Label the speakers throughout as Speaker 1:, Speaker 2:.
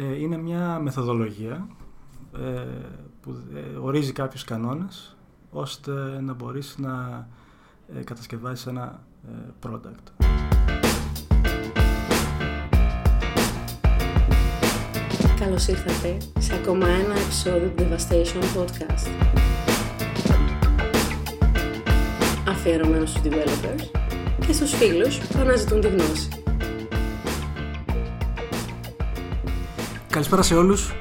Speaker 1: Ε, είναι μια μεθοδολογία ε, που ε, ορίζει κάποιους κανόνες ώστε να μπορείς να ε, κατασκευάσεις ένα product.
Speaker 2: Καλώς ήρθατε σε ακόμα ένα επεισόδιο του Devastation Podcast. Αφιερωμένος στους developers και στους φίλους που αναζητούν τη γνώση.
Speaker 3: Καλησπέρα σε όλους.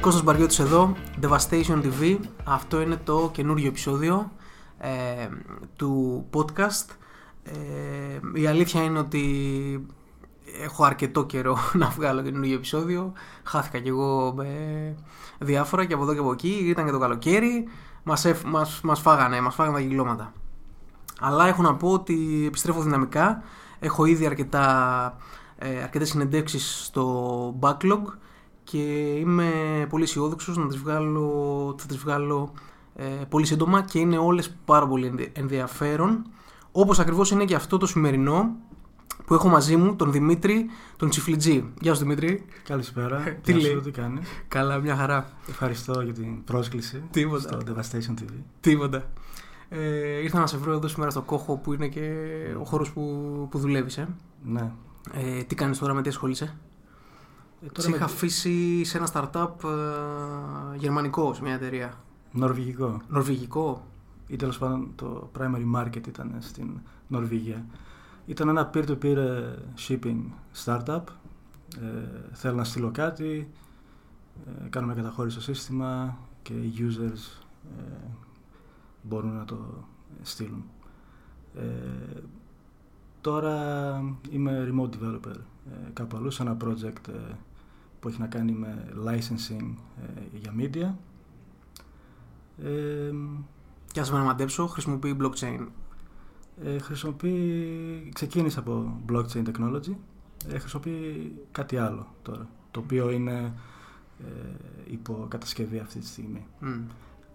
Speaker 3: Κώστας Μπαριώτης εδώ, Devastation TV. Αυτό είναι το καινούριο επεισόδιο ε, του podcast. Ε, η αλήθεια είναι ότι έχω αρκετό καιρό να βγάλω καινούριο επεισόδιο. Χάθηκα κι εγώ με διάφορα και από εδώ και από εκεί. Ήταν και το καλοκαίρι. Μας, μας, μας φάγανε, μας φάγανε τα γυλώματα. Αλλά έχω να πω ότι επιστρέφω δυναμικά. Έχω ήδη αρκετά, ε, αρκετές συνεντεύξεις στο backlog και είμαι πολύ αισιόδοξος να τις βγάλω, θα τις βγάλω ε, πολύ σύντομα και είναι όλες πάρα πολύ ενδιαφέρον όπως ακριβώς είναι και αυτό το σημερινό που έχω μαζί μου τον Δημήτρη τον Τσιφλιτζή. Γεια σου Δημήτρη.
Speaker 1: Καλησπέρα. τι λέει; Τι κάνεις;
Speaker 3: Καλά, μια χαρά.
Speaker 1: Ευχαριστώ για την πρόσκληση Τίποτα. στο Devastation TV.
Speaker 3: Τίποτα. Ε, ήρθα να σε βρω εδώ σήμερα στο Κόχο που είναι και ο χώρος που, που δουλεύεις. Ε.
Speaker 1: Ναι.
Speaker 3: Ε, τι κάνεις τώρα, με τι ασχολείσαι; Ε, τώρα είχα αφήσει σε ένα startup ε, γερμανικό, σε μια εταιρεία.
Speaker 1: Νορβηγικό.
Speaker 3: Νορβηγικό.
Speaker 1: Ή τέλος πάντων το primary market ήταν στην Νορβηγία. Ήταν ένα peer-to-peer ε, shipping startup. Ε, θέλω να στείλω κάτι, ε, κάνουμε καταχώρηση στο σύστημα και οι users ε, μπορούν να το στείλουν. Ε, τώρα είμαι remote developer ε, κάπου αλλού σε ένα project που έχει να κάνει με licensing ε, για media.
Speaker 3: Ε, και ας με να μαντέψω, χρησιμοποιεί blockchain.
Speaker 1: Ε, χρησιμοποιεί, ξεκίνησε από blockchain technology, ε, χρησιμοποιεί κάτι άλλο τώρα, το οποίο είναι ε, υπό κατασκευή αυτή τη στιγμή.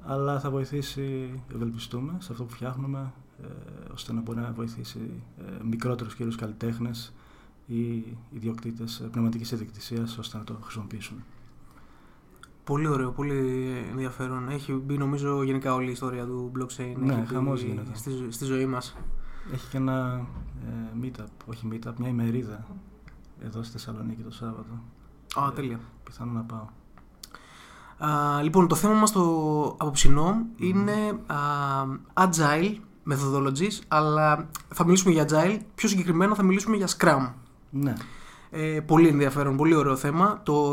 Speaker 1: Αλλά θα βοηθήσει, ευελπιστούμε, σε αυτό που φτιάχνουμε, ε, ώστε να μπορεί να βοηθήσει ε, μικρότερους κυρίως καλλιτέχνες ή ιδιοκτήτες πνευματικής ιδιοκτησίας ώστε να το χρησιμοποιήσουν.
Speaker 3: Πολύ ωραίο, πολύ ενδιαφέρον. Έχει μπει νομίζω γενικά όλη η ιστορία του blockchain.
Speaker 1: Ναι, χαμός γίνεται.
Speaker 3: Στη, στη ζωή μας.
Speaker 1: Έχει και ένα ε, meetup, όχι meetup, μια ημερίδα εδώ στη Θεσσαλονίκη το Σάββατο.
Speaker 3: Α, τέλεια.
Speaker 1: Ε, πιθανό να πάω.
Speaker 3: Α, λοιπόν, το θέμα μας το απόψινό είναι α, agile methodologies, αλλά θα μιλήσουμε για agile, πιο συγκεκριμένα θα μιλήσουμε για scrum.
Speaker 1: Ναι.
Speaker 3: Ε, πολύ ενδιαφέρον, πολύ ωραίο θέμα. Το,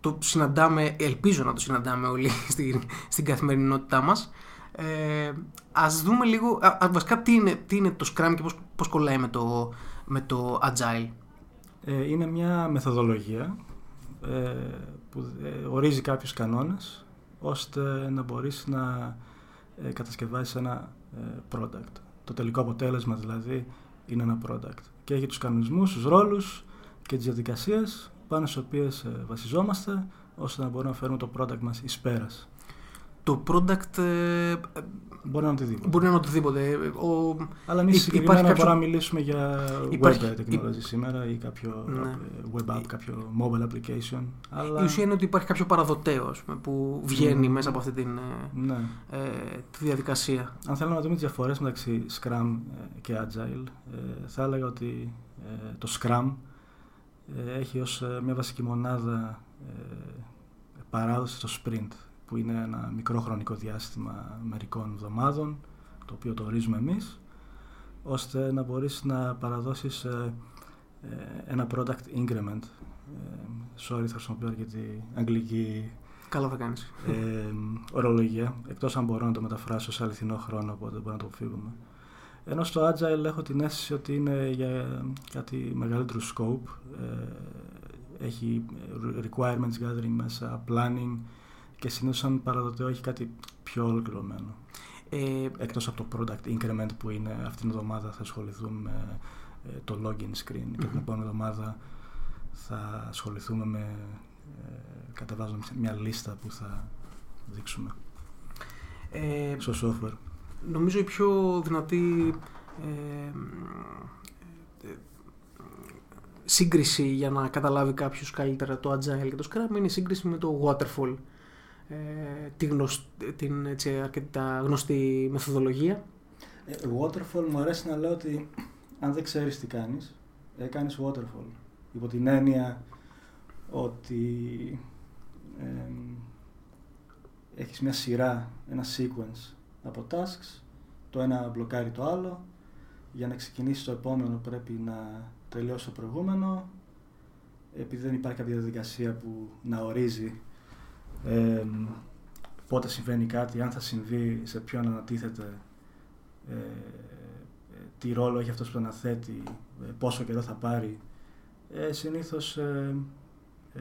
Speaker 3: το συναντάμε, ελπίζω να το συναντάμε όλοι στην, στην καθημερινότητά μας. Ε, ας δούμε λίγο, α, βασικά τι είναι, τι είναι το Scrum και πώς, πώς κολλάει με το, με το Agile.
Speaker 1: Ε, είναι μια μεθοδολογία ε, που ε, ορίζει κάποιους κανόνες ώστε να μπορείς να ε, κατασκευάσεις ένα ε, product. Το τελικό αποτέλεσμα δηλαδή είναι ένα product και έχει τους κανονισμούς, τους ρόλους και τις διαδικασίες πάνω στις οποίες ε, βασιζόμαστε ώστε να μπορούμε να φέρουμε το product μας εις πέρας.
Speaker 3: Το product ε,
Speaker 1: μπορεί να είναι οτιδήποτε.
Speaker 3: Μπορεί να είναι οτιδήποτε. Ο...
Speaker 1: Αλλά εμείς συγκεκριμένα κάποιο... μπορούμε να μιλήσουμε για υπάρχει... web technology σήμερα ή κάποιο ναι. web app, κάποιο mobile application.
Speaker 3: Αλλά... Η ουσία είναι ότι υπάρχει κάποιο παραδοτέο που βγαίνει mm. μέσα από αυτή την, ναι. ε, τη διαδικασία.
Speaker 1: Αν θέλουμε να δούμε τις διαφορές μεταξύ Scrum και Agile, θα έλεγα ότι ε, το Scrum ε, έχει ως ε, μια βασική μονάδα παράδοση στο Sprint που είναι ένα μικρό χρονικό διάστημα μερικών εβδομάδων το οποίο το ορίζουμε εμείς ώστε να μπορείς να παραδώσεις ένα product increment sorry θα χρησιμοποιώ αρκετή αγγλική
Speaker 3: Καλά θα κάνεις.
Speaker 1: Ε, ορολογία, εκτός αν μπορώ να το μεταφράσω σε αληθινό χρόνο, οπότε μπορώ να το αποφύγουμε. Ενώ στο Agile έχω την αίσθηση ότι είναι για κάτι μεγαλύτερο scope. Ε, έχει requirements gathering μέσα, planning και συνήθως σαν παραδοτέο έχει κάτι πιο ολοκληρωμένο. Ε, Εκτός από το product increment που είναι αυτήν την εβδομάδα θα ασχοληθούμε με ε, το login screen και την επόμενη εβδομάδα θα ασχοληθούμε με ε, μια λίστα που θα δείξουμε ε, στο software
Speaker 3: νομίζω η πιο δυνατή ε, σύγκριση για να καταλάβει κάποιος καλύτερα το agile και το scrum είναι η σύγκριση με το waterfall. Ε, τη γνωσ... την έτσι, αρκετά γνωστή μεθοδολογία.
Speaker 1: Ε, waterfall μου αρέσει να λέω ότι αν δεν ξέρεις τι κάνεις, ε, κάνεις waterfall. Υπό την έννοια ότι ε, έχεις μια σειρά, ένα sequence από tasks, το ένα μπλοκάρει το άλλο, για να ξεκινήσεις το επόμενο πρέπει να τελειώσει το προηγούμενο, επειδή δεν υπάρχει κάποια διαδικασία που να ορίζει ε, πότε συμβαίνει κάτι, αν θα συμβεί, σε ποιον ανατίθεται, ε, τι ρόλο έχει αυτός που αναθέτει, ε, πόσο καιρό θα πάρει. Ε, συνήθως ε, ε,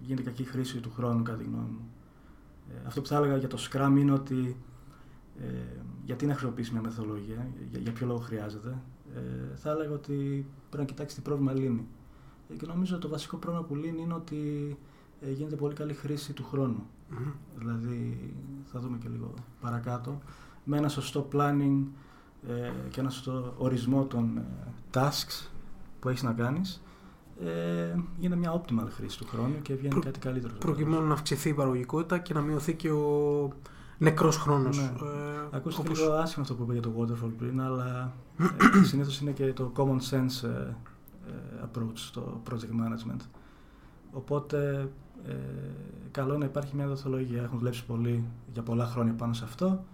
Speaker 1: γίνεται κακή χρήση του χρόνου κατά τη γνώμη μου. Ε, αυτό που θα έλεγα για το Scrum είναι ότι ε, γιατί να χρησιμοποιήσει μια μεθοδολογία, για, για ποιο λόγο χρειάζεται. Ε, θα έλεγα ότι πρέπει να κοιτάξει τι πρόβλημα λύνει. Ε, και νομίζω ότι το βασικό πρόβλημα που λύνει είναι ότι ε, γίνεται πολύ καλή χρήση του χρονου Δηλαδή, θα δούμε και λίγο παρακάτω, με ένα σωστό planning ε, και ένα σωστό ορισμό των ε, tasks που έχεις να κάνεις, ε, γίνεται μια optimal χρήση του χρόνου και βγαίνει κάτι καλύτερο.
Speaker 3: Προκειμένου να αυξηθεί η παραγωγικότητα και να μειωθεί και ο νεκρός χρόνος.
Speaker 1: Ναι.
Speaker 3: Ε,
Speaker 1: Ακούστηκε
Speaker 3: όπως-
Speaker 1: λίγο άσχημο αυτό που είπα για το waterfall πριν, αλλά ε, συνήθως είναι και το common sense ε, ε, approach στο project management. Οπότε ε, καλό είναι να υπάρχει μια δοθολογία. Έχουν δουλέψει πολύ για πολλά χρόνια πάνω σε αυτό.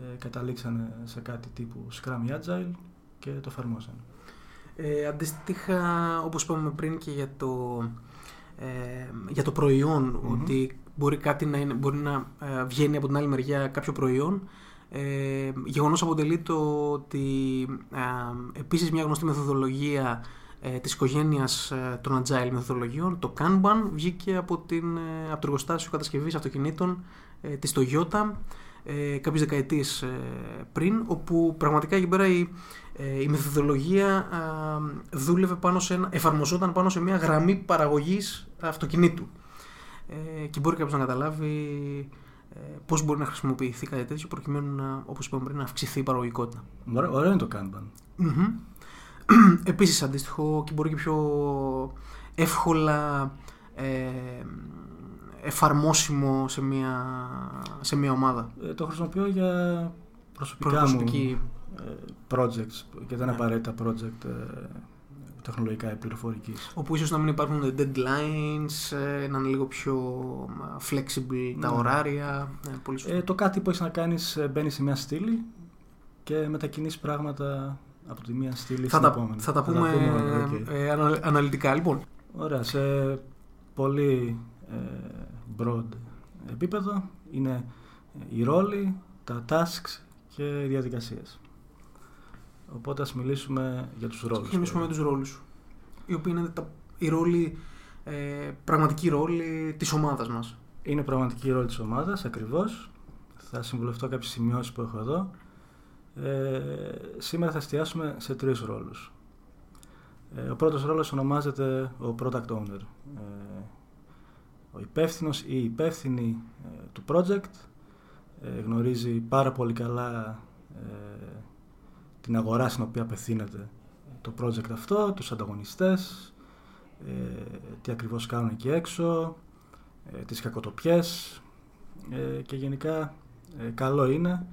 Speaker 1: Ε, καταλήξανε σε κάτι τύπου Scrum ή Agile και το εφαρμόσανε.
Speaker 3: Ε, αντίστοιχα, όπως είπαμε πριν και για το, ε, για το προϊόν,
Speaker 1: Μμμ.
Speaker 3: ότι μπορεί κάτι να, είναι, μπορεί να ε, βγαίνει από την άλλη μεριά κάποιο προϊόν. Ε, γεγονός αποτελεί το ότι ε, επίσης μια γνωστή μεθοδολογία ε, της οικογένειας ε, των agile μεθοδολογιών, το Kanban, βγήκε από, την, ε, από το εργοστάσιο κατασκευής αυτοκινήτων ε, της Toyota ε, κάποιες δεκαετίες ε, πριν, όπου πραγματικά εκεί πέρα η, ε, η μεθοδολογία α, δούλευε πάνω σε ένα, εφαρμοζόταν πάνω σε μια γραμμή παραγωγής αυτοκινήτου. Ε, και μπορεί κάποιος να καταλάβει ε, πώς μπορεί να χρησιμοποιηθεί κάτι τέτοιο προκειμένου να, όπως είπαμε πριν, να αυξηθεί η παραγωγικότητα.
Speaker 1: Ωραίο, ωραίο είναι το Kanban.
Speaker 3: Μμμ. Επίσης αντίστοιχο και μπορεί και πιο εύκολα ε, εφαρμόσιμο σε μια, σε μια ομάδα.
Speaker 1: Ε, το χρησιμοποιώ για προσωπικά
Speaker 3: Προσωπική-
Speaker 1: μου ε, projects και δεν είναι
Speaker 3: Ναι.
Speaker 1: απαραίτητα project ε, τεχνολογικά ή πληροφορικής.
Speaker 3: Όπου ίσως να μην υπάρχουν deadlines, ε, να είναι λίγο πιο α, flexible τα
Speaker 1: Ναι.
Speaker 3: ωράρια. Ε, πολύ σωστά.
Speaker 1: Ε, το κάτι που έχεις να κάνεις μπαίνεις σε μια στήλη και μετακινείς πράγματα από τη μία στήλη
Speaker 3: θα,
Speaker 1: στην
Speaker 3: τα,
Speaker 1: επόμενη.
Speaker 3: θα τα πούμε
Speaker 1: οκ.
Speaker 3: ε, ανα- αναλυτικά. Λοιπόν,
Speaker 1: Ωραία, σε πολύ ε, broad επίπεδο είναι οι ρόλοι, τα tasks και οι διαδικασίες. Οπότε ας μιλήσουμε για τους ρόλους.
Speaker 3: ξεκινήσουμε με τους ρόλους. Οι οποίοι είναι τα, οι ρόλοι, ε, πραγματικοί ρόλοι της ομάδας μας.
Speaker 1: Είναι πραγματική ρόλη της ομάδας, ακριβώς. Θα συμβουλευτώ κάποιες σημειώσεις που έχω εδώ. Ε, σήμερα θα εστιάσουμε σε τρεις ρόλους. Ε, ο πρώτος ρόλος ονομάζεται ο Product Owner. Ε, ο υπεύθυνος ή η υπεύθυνη ε, του project ε, γνωρίζει πάρα πολύ καλά ε, την αγορά στην οποία απευθύνεται το project αυτό, τους ανταγωνιστές, ε, τι ακριβώς κάνουν εκεί έξω, ε, τις κακοτοπιές ε, και γενικά ε, καλό είναι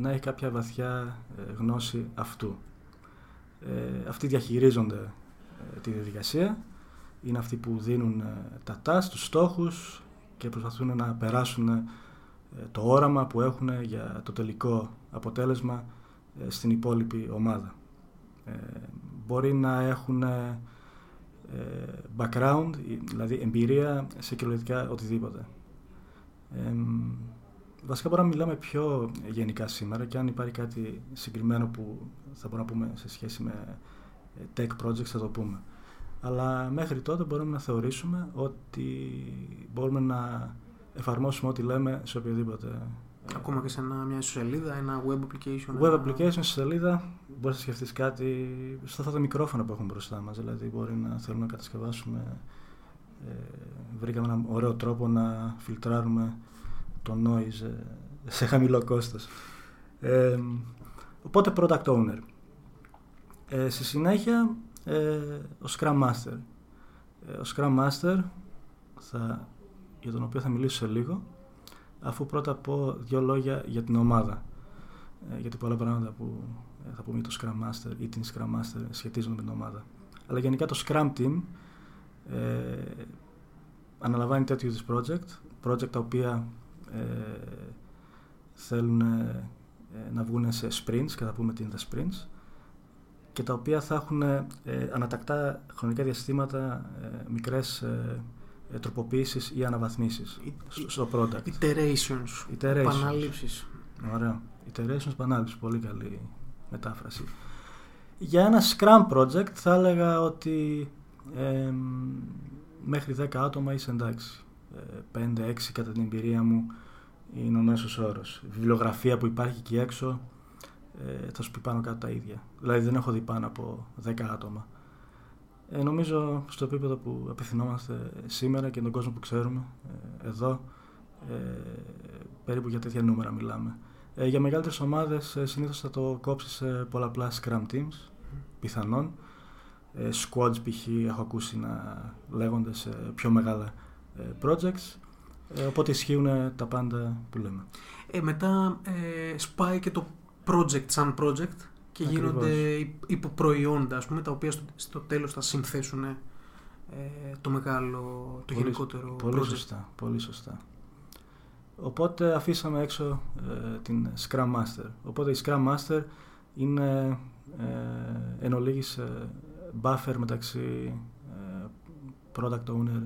Speaker 1: να έχει κάποια βαθιά ε, γνώση αυτού. Ε, αυτοί διαχειρίζονται ε, τη διαδικασία, είναι αυτοί που δίνουν ε, τα τάς, τους στόχους και προσπαθούν να περάσουν ε, το όραμα που έχουν για το τελικό αποτέλεσμα ε, στην υπόλοιπη ομάδα. Ε, μπορεί να έχουν ε, background, δηλαδή εμπειρία σε κυριολεκτικά οτιδήποτε. Ε, βασικά μπορούμε να μιλάμε πιο γενικά σήμερα και αν υπάρχει κάτι συγκεκριμένο που θα μπορούμε να πούμε σε σχέση με ε, tech projects θα το πούμε. Αλλά μέχρι τότε μπορούμε να θεωρήσουμε ότι μπορούμε να εφαρμόσουμε ό,τι λέμε σε οποιοδήποτε.
Speaker 3: Ακόμα και σε ένα, μια ιστοσελίδα, ένα web application.
Speaker 1: Web
Speaker 3: ένα-
Speaker 1: application στη σελίδα μπορείς να σκεφτείς κάτι στα αυτά τα μικρόφωνα που έχουμε μπροστά μας. Δηλαδή, μπορεί να θέλουμε να κατασκευάσουμε. Ε, βρήκαμε έναν ωραίο τρόπο να φιλτράρουμε το noise ε, σε χαμηλό κόστος. Ε, οπότε, product owner. Ε, στη συνέχεια, ε, ο Scrum Master. Ε, ο Scrum Master, θα, για τον οποίο θα μιλήσω σε λίγο, αφού πρώτα πω δύο λόγια για την ομάδα. Ε, γιατί πολλά πράγματα που ε, θα πούμε για το Scrum Master ή την Scrum Master σχετίζονται με την ομάδα. Αλλά γενικά το Scrum Team ε, αναλαμβάνει τέτοιου είδους project, project τα οποία ε, θέλουν ε, να βγουν σε sprints και θα πούμε τι είναι τα sprints και τα οποία θα έχουν ε, ανατακτά χρονικά διαστήματα ε, μικρές ε, ε τροποποίησεις ή αναβαθμίσεις στο product.
Speaker 3: Iterations, Iterations. επανάληψεις.
Speaker 1: Ωραία. Iterations, επανάληψη. Πολύ καλή μετάφραση. Για ένα Scrum project θα έλεγα ότι μέχρι 10 άτομα είσαι εντάξει. 5-6 ε, κατά την εμπειρία μου είναι ο μέσος όρος. Η βιβλιογραφία που υπάρχει εκεί έξω ε, θα σου πει πάνω κάτω τα ίδια. Δηλαδή δεν έχω δει πάνω από 10 άτομα. Ε, νομίζω στο επίπεδο που απευθυνόμαστε σήμερα και τον κόσμο που ξέρουμε ε, εδώ ε, περίπου για τέτοια νούμερα μιλάμε. Ε, για μεγαλύτερες ομάδες ε, συνήθως θα το κόψεις σε πολλαπλά Scrum Teams, πιθανόν. Ε, squads π.χ. έχω ακούσει να λέγονται σε πιο μεγάλα ε, projects. Ε, οπότε ισχύουν τα πάντα που λέμε.
Speaker 3: Ε, μετά ε, σπάει και το project σαν project και Ακριβώς. γίνονται υποπροϊόντα ας πούμε, τα οποία στο, στο τέλος θα συνθέσουν ε, το μεγάλο, το πολύ, γενικότερο
Speaker 1: πολύ
Speaker 3: project.
Speaker 1: Σωστά, πολύ σωστά. Οπότε αφήσαμε έξω ε, την Scrum Master. Οπότε η Scrum Master είναι ε, εν ολίγης, ε, buffer μεταξύ ε, product owner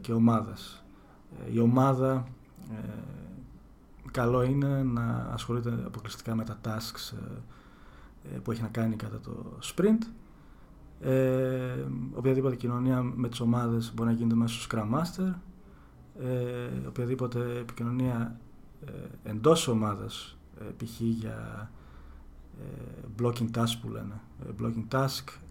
Speaker 1: και ομάδας. η ομάδα καλό είναι να ασχολείται αποκλειστικά με τα tasks που έχει να κάνει κατά το sprint. Ε, οποιαδήποτε κοινωνία με τις ομάδες μπορεί να γίνεται μέσω Scrum Master ε, οποιαδήποτε επικοινωνία ε, εντός ομάδας, ε, π.χ. για ε, blocking task που λένε. Ε, blocking task, ε,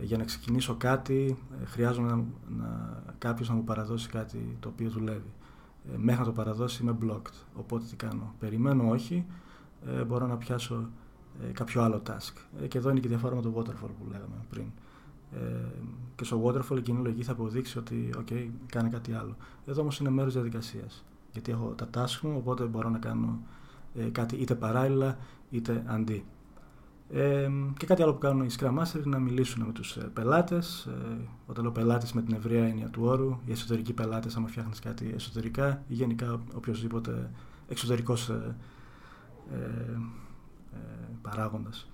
Speaker 1: για να ξεκινήσω κάτι χρειάζομαι να, να, κάποιος να μου παραδώσει κάτι το οποίο δουλεύει. μέχρι να το παραδώσει είμαι blocked. Οπότε τι κάνω. Περιμένω όχι, μπορώ να πιάσω κάποιο άλλο task. και εδώ είναι και η διαφορά με το waterfall που λέγαμε πριν. Ε, και στο waterfall η κοινή λογική θα αποδείξει ότι ok, κάνει κάτι άλλο. Εδώ όμως είναι μέρος διαδικασίας. Γιατί έχω τα task μου, οπότε μπορώ να κάνω ε, κάτι είτε παράλληλα είτε αντί. Ε, και κάτι άλλο που κάνουν οι Scrum Master είναι να μιλήσουν με τους ε, πελάτες. Ε, όταν λέω πελάτες με την ευρεία έννοια του όρου, οι εσωτερικοί πελάτες άμα φτιάχνεις κάτι εσωτερικά ή γενικά οποιοδήποτε εξωτερικός ε, ε, ε παράγοντας.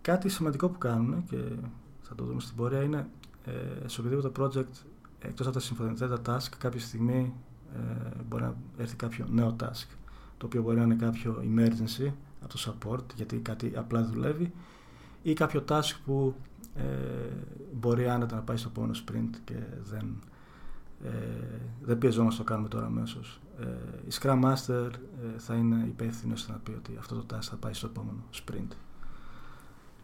Speaker 1: Κάτι σημαντικό που κάνουν και θα το δούμε στην πορεία είναι ε, σε οποιοδήποτε project εκτός από τα συμφωνηθέντα task κάποια στιγμή ε, μπορεί να έρθει κάποιο νέο task το οποίο μπορεί να είναι κάποιο emergency από το support γιατί κάτι απλά δουλεύει ή κάποιο task που ε, μπορεί άνετα να πάει στο επόμενο sprint και δεν, ε, δεν πιεζόμαστε να το κάνουμε τώρα αμέσως. Ε, η Scrum Master ε, θα είναι υπεύθυνο να πει ότι αυτό το task θα πάει στο επόμενο sprint.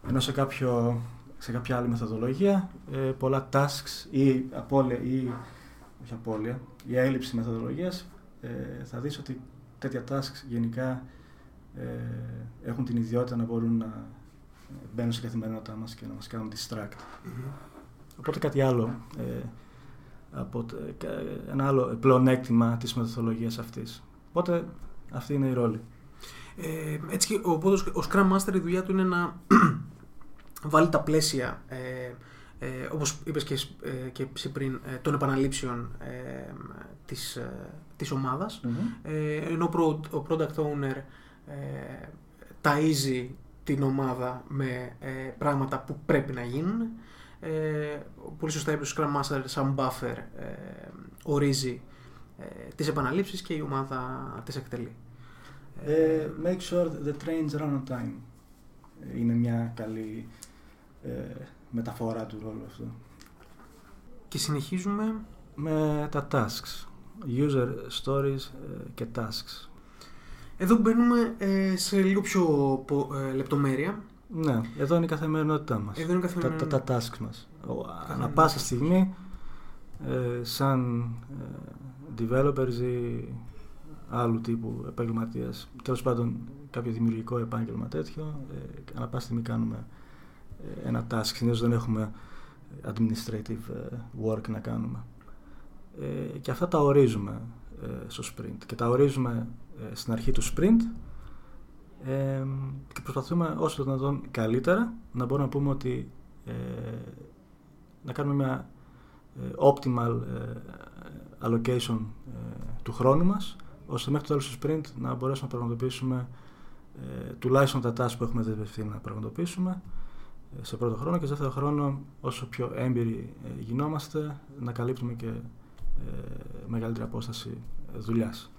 Speaker 1: Ενώ σε, κάποιο, σε κάποια άλλη μεθοδολογία ε, πολλά tasks ή απώλεια ή όχι απώλεια, η έλλειψη μεθοδολογίας ε, θα δεις ότι τέτοια tasks γενικά ε, έχουν την ιδιότητα να μπορούν να μπαίνουν σε καθημερινότητά μας και να μας κάνουν distract. Οπότε κάτι άλλο, ε, από, ένα άλλο πλεονέκτημα της μεθοδολογίας αυτής. Οπότε αυτή είναι η ρόλη.
Speaker 3: Ε, έτσι, οπότε ο Scrum Master η δουλειά του είναι να βάλει τα πλαίσια, ε, ε, όπως είπες και, ε, και πριν, ε, των επαναλήψεων ε, της, ε, της ομαδας ενώ ο product owner ε, ταΐζει την ομάδα με πράγματα που πρέπει να γίνουν. πολύ σωστά είπε ο Scrum Master σαν buffer ορίζει τις επαναλήψεις και η ομάδα τις εκτελεί.
Speaker 1: make sure the trains run on time. Είναι μια καλή ε, μεταφορά του ρόλου αυτό.
Speaker 3: Και συνεχίζουμε
Speaker 1: με τα tasks. User stories ε, και tasks.
Speaker 3: Εδώ μπαίνουμε ε, σε λίγο πιο λεπτομέρεια.
Speaker 1: Ναι, εδώ είναι η καθημερινότητά μας.
Speaker 3: Εδώ είναι η καθημερινότητά.
Speaker 1: Τα, τα, tasks μας. Ανά πάσα στιγμή, σαν developers ή άλλου τύπου επαγγελματία, τέλος πάντων κάποιο δημιουργικό επάγγελμα τέτοιο, ε, ανά πάση στιγμή κάνουμε ε, ένα task. Συνήθως δεν έχουμε administrative ε, work να κάνουμε. Ε, και αυτά τα ορίζουμε ε, στο sprint. Και τα ορίζουμε ε, στην αρχή του sprint και προσπαθούμε όσο το δυνατόν καλύτερα να μπορούμε να πούμε ότι να κάνουμε μια optimal allocation του χρόνου μας ώστε μέχρι το τέλος του sprint να μπορέσουμε να πραγματοποιήσουμε τουλάχιστον τα tasks που έχουμε δεσμευτεί να πραγματοποιήσουμε σε πρώτο χρόνο και σε δεύτερο χρόνο όσο πιο έμπειροι γινόμαστε να καλύπτουμε και μεγαλύτερη απόσταση δουλειάς.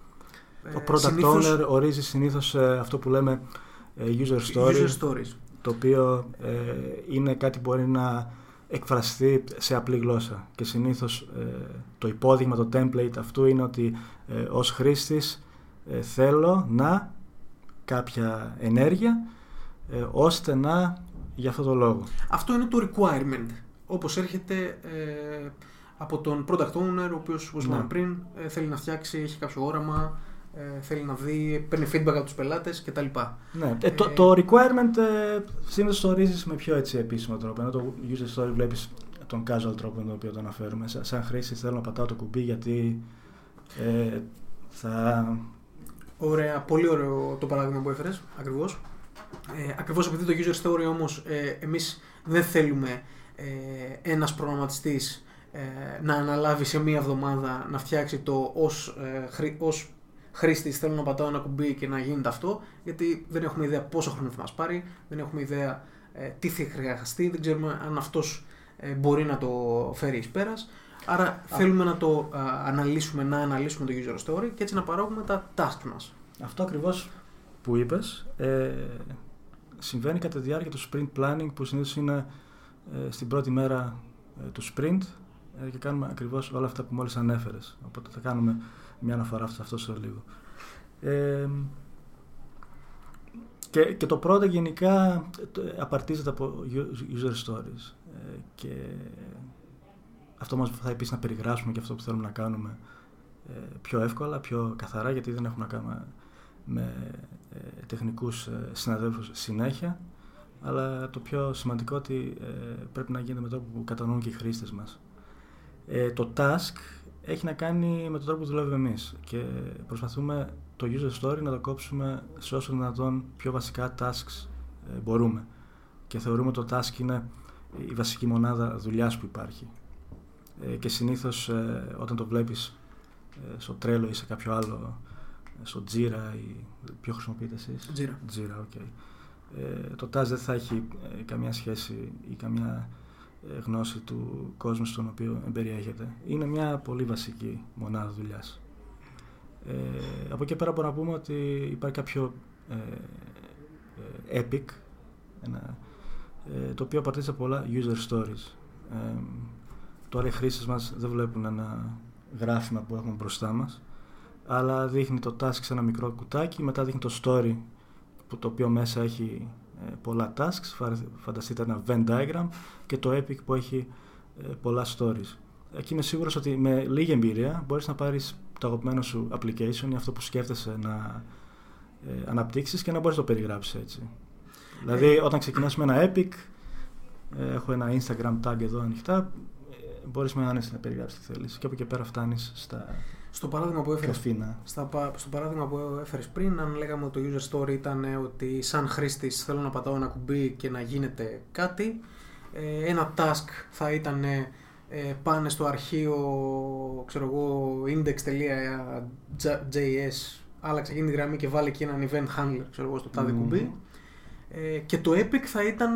Speaker 1: Ο product συνήθως... owner ορίζει συνήθως αυτό που λέμε user stories,
Speaker 3: user stories.
Speaker 1: το οποίο είναι κάτι που μπορεί να εκφραστεί σε απλή γλώσσα και συνήθως το υπόδειγμα, το template αυτού είναι ότι ως χρήστης θέλω να κάποια ενέργεια ώστε να για αυτό το λόγο.
Speaker 3: Αυτό είναι το requirement. Όπως έρχεται από τον product owner, ο οποίος, όπως είπαμε ναι. πριν, ε, θέλει να φτιάξει, έχει κάποιο όραμα, ε, θέλει να δει, παίρνει feedback από τους πελάτες κτλ.
Speaker 1: Ναι. Ε, το, το requirement ε, συνήθως το ορίζεις με πιο έτσι επίσημο τρόπο, ενώ το user story βλέπεις τον casual τρόπο με τον οποίο το αναφέρουμε. Σαν, σαν χρήστη θέλω να πατάω το κουμπί γιατί ε, θα...
Speaker 3: Ωραία, πολύ ωραίο το παράδειγμα που έφερες, ακριβώς. Ε, ακριβώς επειδή το user story όμως ε, εμείς δεν θέλουμε ε, ένας προγραμματιστής ε, να αναλάβει σε μία εβδομάδα να φτιάξει το ως, ε, χρή, ως χρήστη θέλω να πατάω ένα κουμπί και να γίνεται αυτό, γιατί δεν έχουμε ιδέα πόσο χρόνο θα μας πάρει, δεν έχουμε ιδέα ε, τι θα χρειαστεί, δεν ξέρουμε αν αυτός ε, μπορεί να το φέρει εις πέρας. Άρα θέλουμε να το αναλύσουμε, να αναλύσουμε το user story και έτσι να παράγουμε τα task μας.
Speaker 1: Αυτό ακριβώς που είπες ε, συμβαίνει κατά τη διάρκεια του sprint planning που συνήθως είναι ε, στην πρώτη μέρα του sprint ε, και κάνουμε ακριβώς όλα αυτά που μόλις ανέφερες. Οπότε θα κάνουμε μια αναφορά σε αυτό σε λίγο. Ε, και, και το πρώτο γενικά απαρτίζεται από user stories ε, και αυτό μας θα επίσης να περιγράψουμε και αυτό που θέλουμε να κάνουμε ε, πιο εύκολα, πιο καθαρά γιατί δεν έχουμε να κάνουμε με ε, τεχνικούς ε, συναδέλφους συνέχεια αλλά το πιο σημαντικό ότι πρέπει να γίνεται με τρόπο που κατανοούν και οι χρήστες μας. Ε, το task έχει να κάνει με τον τρόπο που δουλεύουμε εμείς και προσπαθούμε το user story να το κόψουμε σε όσο δυνατόν πιο βασικά tasks ε, μπορούμε και θεωρούμε το task είναι η βασική μονάδα δουλειάς που υπάρχει ε, και συνήθως ε, όταν το βλέπεις στο Trello ή σε κάποιο άλλο στο Jira ή ποιο χρησιμοποιείτε εσείς;
Speaker 3: Jira,
Speaker 1: Jira okay. το task δεν θα έχει καμία σχέση ή καμία ε, γνώση του κόσμου στον οποίο εμπεριέχεται. Είναι μια πολύ βασική μονάδα δουλειάς. Ε, από εκεί πέρα μπορούμε να πούμε ότι υπάρχει κάποιο ε, ε epic, ένα, ε, το οποίο απαρτίζεται από πολλά user stories. Ε, τώρα οι χρήσεις μας δεν βλέπουν ένα γράφημα που έχουμε μπροστά μας, αλλά δείχνει το task σε ένα μικρό κουτάκι, μετά δείχνει το story που το οποίο μέσα έχει ε, πολλά tasks, φανταστείτε ένα Venn diagram και το Epic που έχει ε, πολλά stories. Εκεί είμαι σίγουρος ότι με λίγη εμπειρία μπορείς να πάρεις το αγαπημένο σου application ή αυτό που σκέφτεσαι να ε, αναπτύξεις και να μπορείς να το περιγράψεις έτσι. Δηλαδή όταν ξεκινάς με ένα Epic, έχω ένα Instagram tag εδώ ανοιχτά, μπορείς με άνεση να περιγράψεις τι θέλεις και από εκεί πέρα φτάνεις στα
Speaker 3: στο παράδειγμα που έφερες, στα, στο παράδειγμα που έφερες πριν, αν λέγαμε ότι το user story ήταν ότι σαν χρήστης θέλω να πατάω ένα κουμπί και να γίνεται κάτι, ε, ένα task θα ήταν ε, πάνε στο αρχείο ξέρω εγώ, index.js άλλαξε εκείνη τη γραμμή και βάλε εκεί έναν event handler ξέρω εγώ, στο τάδε κουμπί. Ε, και το epic θα ήταν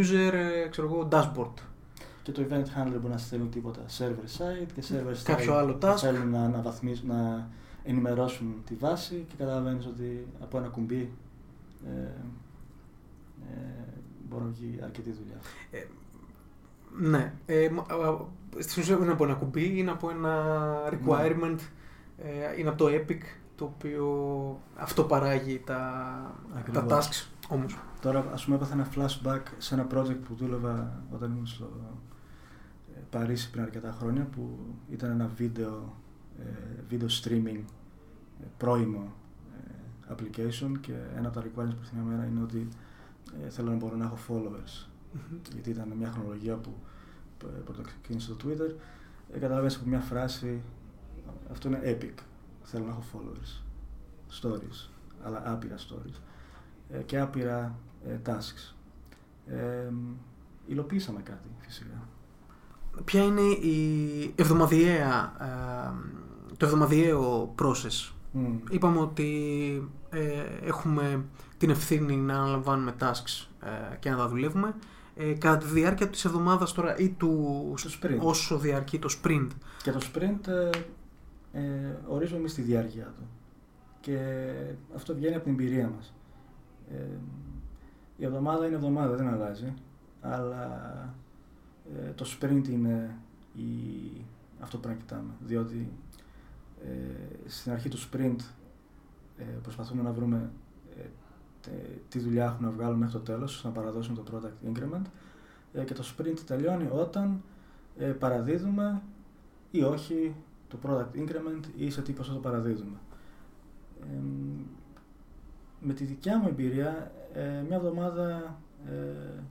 Speaker 3: user ξέρω εγώ, dashboard
Speaker 1: και το event handler μπορεί να στέλνουν τίποτα server side και server side
Speaker 3: Κάποιο άλλο task.
Speaker 1: θέλουν να, να, να ενημερώσουν τη βάση και καταλαβαίνεις ότι από ένα κουμπί ε, ε, μπορεί να βγει αρκετή δουλειά.
Speaker 3: Ε, ναι. Ε, στην ουσία είναι από ένα κουμπί, είναι από ένα requirement, ε, είναι από το Epic το οποίο αυτό παράγει τα, τα tasks όμως.
Speaker 1: Τώρα ας πούμε έπαθα ένα flashback σε ένα project που δούλευα όταν ήμουν στο Παρίσι πριν αρκετά χρόνια που ήταν ένα βίντεο, ε, βίντεο streaming πρώιμο application και ένα από τα requirements που μια μέρα είναι ότι θέλω να μπορώ να έχω followers. Γιατί ήταν μια χρονολογία που πρώτα ξεκίνησε το Twitter. Ε, καταλαβαίνεις από μια φράση, αυτό είναι epic. Θέλω να έχω followers, stories, αλλά άπειρα stories ε, και άπειρα ε, tasks. Ε, υλοποιήσαμε κάτι φυσικά.
Speaker 3: Ποια είναι η εβδομαδιαία, ε, το εβδομαδιαίο process; Είπαμε ότι ε, έχουμε την ευθύνη να αναλαμβάνουμε tasks και να τα δουλεύουμε. Ε, κατά τη διάρκεια της εβδομάδας τώρα ή του
Speaker 1: sprint.
Speaker 3: όσο διαρκεί το sprint;
Speaker 1: Και το sprint ε, ορίζουμε εμείς τη διάρκεια του. Και αυτό βγαίνει από την εμπειρία μας. Ε, η εβδομάδα είναι εβδομάδα, δεν αλλάζει. Αλλά ε, το sprint είναι η, αυτό που πρέπει να κοιτάμε. Διότι ε, στην αρχή του sprint ε, προσπαθούμε να βρούμε ε, τι δουλειά έχουμε να βγάλουμε μέχρι το τέλος, να παραδώσουμε το product increment και το sprint τελειώνει όταν παραδίδουμε ή όχι το product increment ή σε τι ποσό το παραδίδουμε με τη δικιά μου εμπειρία, ε, μια εβδομάδα ε,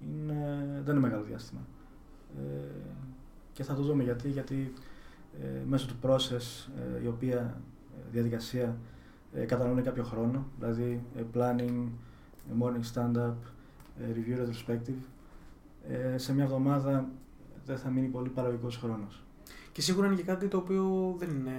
Speaker 1: είναι, δεν είναι μεγάλο διάστημα. Ε, και θα το δούμε γιατί, γιατί ε, μέσω του process, η οποία διαδικασία ε, κατανοεί κάποιο χρόνο, δηλαδή planning, morning stand-up, review retrospective, σε μια εβδομάδα δεν θα μείνει πολύ παραγωγικός χρόνος.
Speaker 3: Και σίγουρα είναι και κάτι το οποίο δεν είναι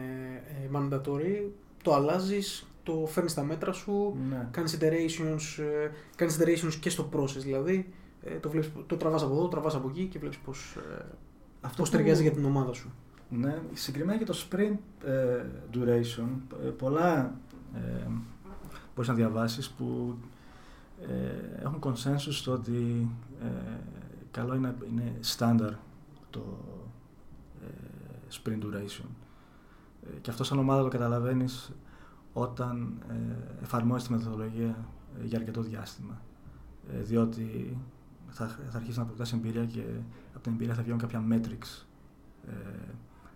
Speaker 3: mandatory, το αλλάζεις το φέρνεις στα μέτρα σου, ναι. κάνεις iterations, ε, κάνεις iterations και στο process δηλαδή. Ε, το, βλέπεις, το τραβάς από εδώ, το τραβάς από εκεί και βλέπεις πώς, ε, Αυτό πώς ταιριάζει για την ομάδα σου.
Speaker 1: Ναι, συγκεκριμένα για το sprint duration, πολλά ε, μπορείς να διαβάσεις που έχουν consensus στο ότι καλό είναι, είναι standard το sprint duration. και αυτό σαν ομάδα το καταλαβαίνεις όταν ε, εφαρμόζει τη μεθοδολογία ε, για αρκετό διάστημα. Ε, διότι θα, θα αρχίσει να αποκτά εμπειρία και από την εμπειρία θα βγαίνουν κάποια metrics ε,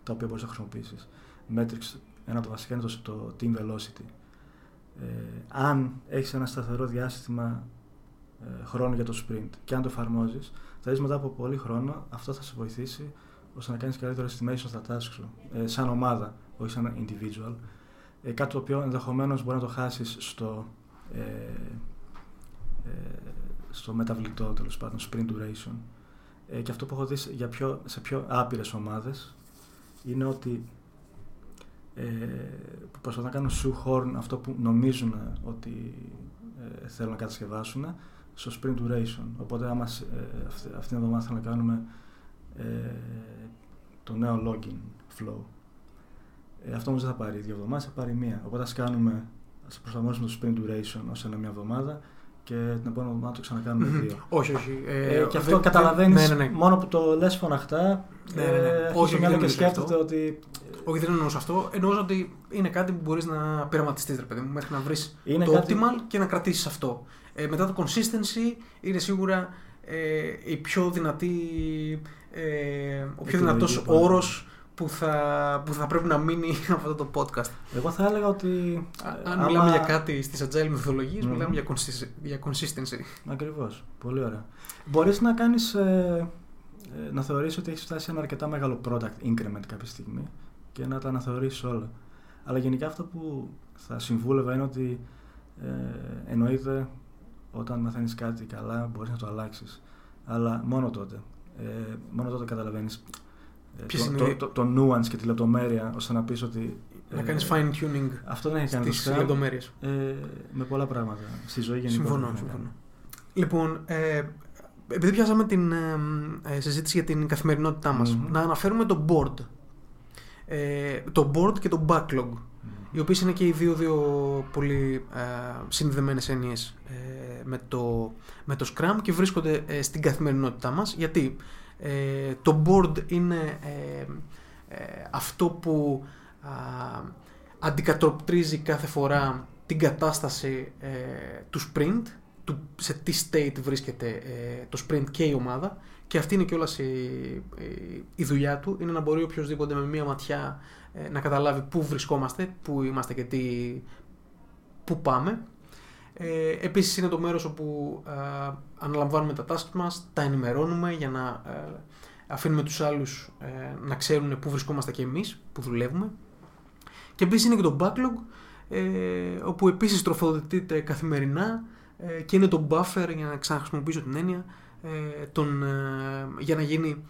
Speaker 1: τα οποία μπορείς να χρησιμοποιήσεις. Metrics, ένα από τα βασικά είναι το, το team velocity. Ε, αν έχεις ένα σταθερό διάστημα ε, χρόνου για το sprint και αν το εφαρμόζεις, θα δεις μετά από πολύ χρόνο αυτό θα σε βοηθήσει ώστε να κάνεις καλύτερο estimation στα tasks σου, ε, σαν ομάδα, όχι σαν individual ε, κάτι το οποίο ενδεχομένως μπορεί να το χάσεις στο, ε, ε, στο μεταβλητό τέλος πάντων, sprint duration. Ε, και αυτό που έχω δει για πιο, σε πιο άπειρες ομάδες είναι ότι ε, που προσπαθούν να κάνουν shoehorn αυτό που νομίζουν ότι ε, θέλουν να κατασκευάσουν στο sprint duration. Οπότε άμα ε, αυτή, αυτή την εβδομάδα θέλουμε να κάνουμε ε, το νέο login flow ε, αυτό όμως δεν θα πάρει δύο εβδομάδες, θα πάρει μία. Οπότε ας κάνουμε, ας προσαρμόσουμε το sprint duration ως ένα μία εβδομάδα και την επόμενη εβδομάδα το ξανακάνουμε δύο.
Speaker 3: όχι, όχι.
Speaker 1: Ε, ε, και αυτό καταλαβαίνεις ναι, ναι, ναι. μόνο που το λες φωναχτά. Ναι, ναι, ναι. Ε, όχι, όχι, και σκέφτεται ότι.
Speaker 3: Όχι, δεν εννοούσα αυτό. Εννοούσα ότι είναι κάτι που μπορείς να πειραματιστείς, ρε παιδί μου, μέχρι να βρεις το κάτι... optimal και να κρατήσεις αυτό. Ε, μετά το consistency είναι σίγουρα ε, η πιο δυνατή, ε, ο πιο δυνατός όρος που θα, που θα πρέπει να μείνει από αυτό το podcast.
Speaker 1: Εγώ θα έλεγα ότι.
Speaker 3: αν άμα... μιλάμε για κάτι στις agile μεθοδολογίες, mm. μιλάμε για, για consistency.
Speaker 1: Ακριβώς. Πολύ ωραία. Μπορείς να κάνεις. Ε, ε, να θεωρήσει ότι έχεις φτάσει σε ένα αρκετά μεγάλο product increment κάποια στιγμή και να τα αναθεωρήσεις όλα. Αλλά γενικά αυτό που θα συμβούλευα είναι ότι ε, εννοείται όταν μαθαίνεις κάτι καλά μπορείς να το αλλάξεις. Αλλά μόνο τότε. Ε, μόνο τότε καταλαβαίνεις ε, το, το, το, το, nuance και τη λεπτομέρεια ώστε να πεις ότι...
Speaker 3: Να ε, κάνεις fine tuning
Speaker 1: αυτό δεν έχει κάνει
Speaker 3: στις λεπτομέρειες.
Speaker 1: Ε, με πολλά πράγματα στη ζωή γενικά.
Speaker 3: Συμφωνώ, συμφωνώ. Λοιπόν, ε, επειδή πιάσαμε την ε, ε, συζήτηση για την καθημερινότητά μας, mm-hmm. να αναφέρουμε το board. Ε, το board και το backlog. Mm-hmm. Οι οποίες είναι και οι δύο, δύο πολύ ε, συνδεδεμένες έννοιες ε, με, το, με το Scrum και βρίσκονται ε, στην καθημερινότητά μας. Γιατί; Ε, το board είναι ε, ε, αυτό που αντικατοπτρίζει κάθε φορά την κατάσταση του sprint, του, σε τι state βρίσκεται το sprint και η ομάδα και αυτή είναι κιόλας η, η, η δουλειά του. Είναι να μπορεί οποιοδήποτε με μία ματιά ε, να καταλάβει πού βρισκόμαστε, πού είμαστε και τι, πού πάμε. Ε, επίσης είναι το μέρος όπου ε, αναλαμβάνουμε τα tasks μας, τα ενημερώνουμε για να ε, αφήνουμε τους άλλους ε, να ξέρουν πού βρισκόμαστε και εμείς, πού δουλεύουμε. Και επίσης είναι και το backlog, ε, όπου επίσης τροφοδοτείται καθημερινά ε, και είναι το buffer, για να ξαναχρησιμοποιήσω την έννοια, ε, τον, για να γίνει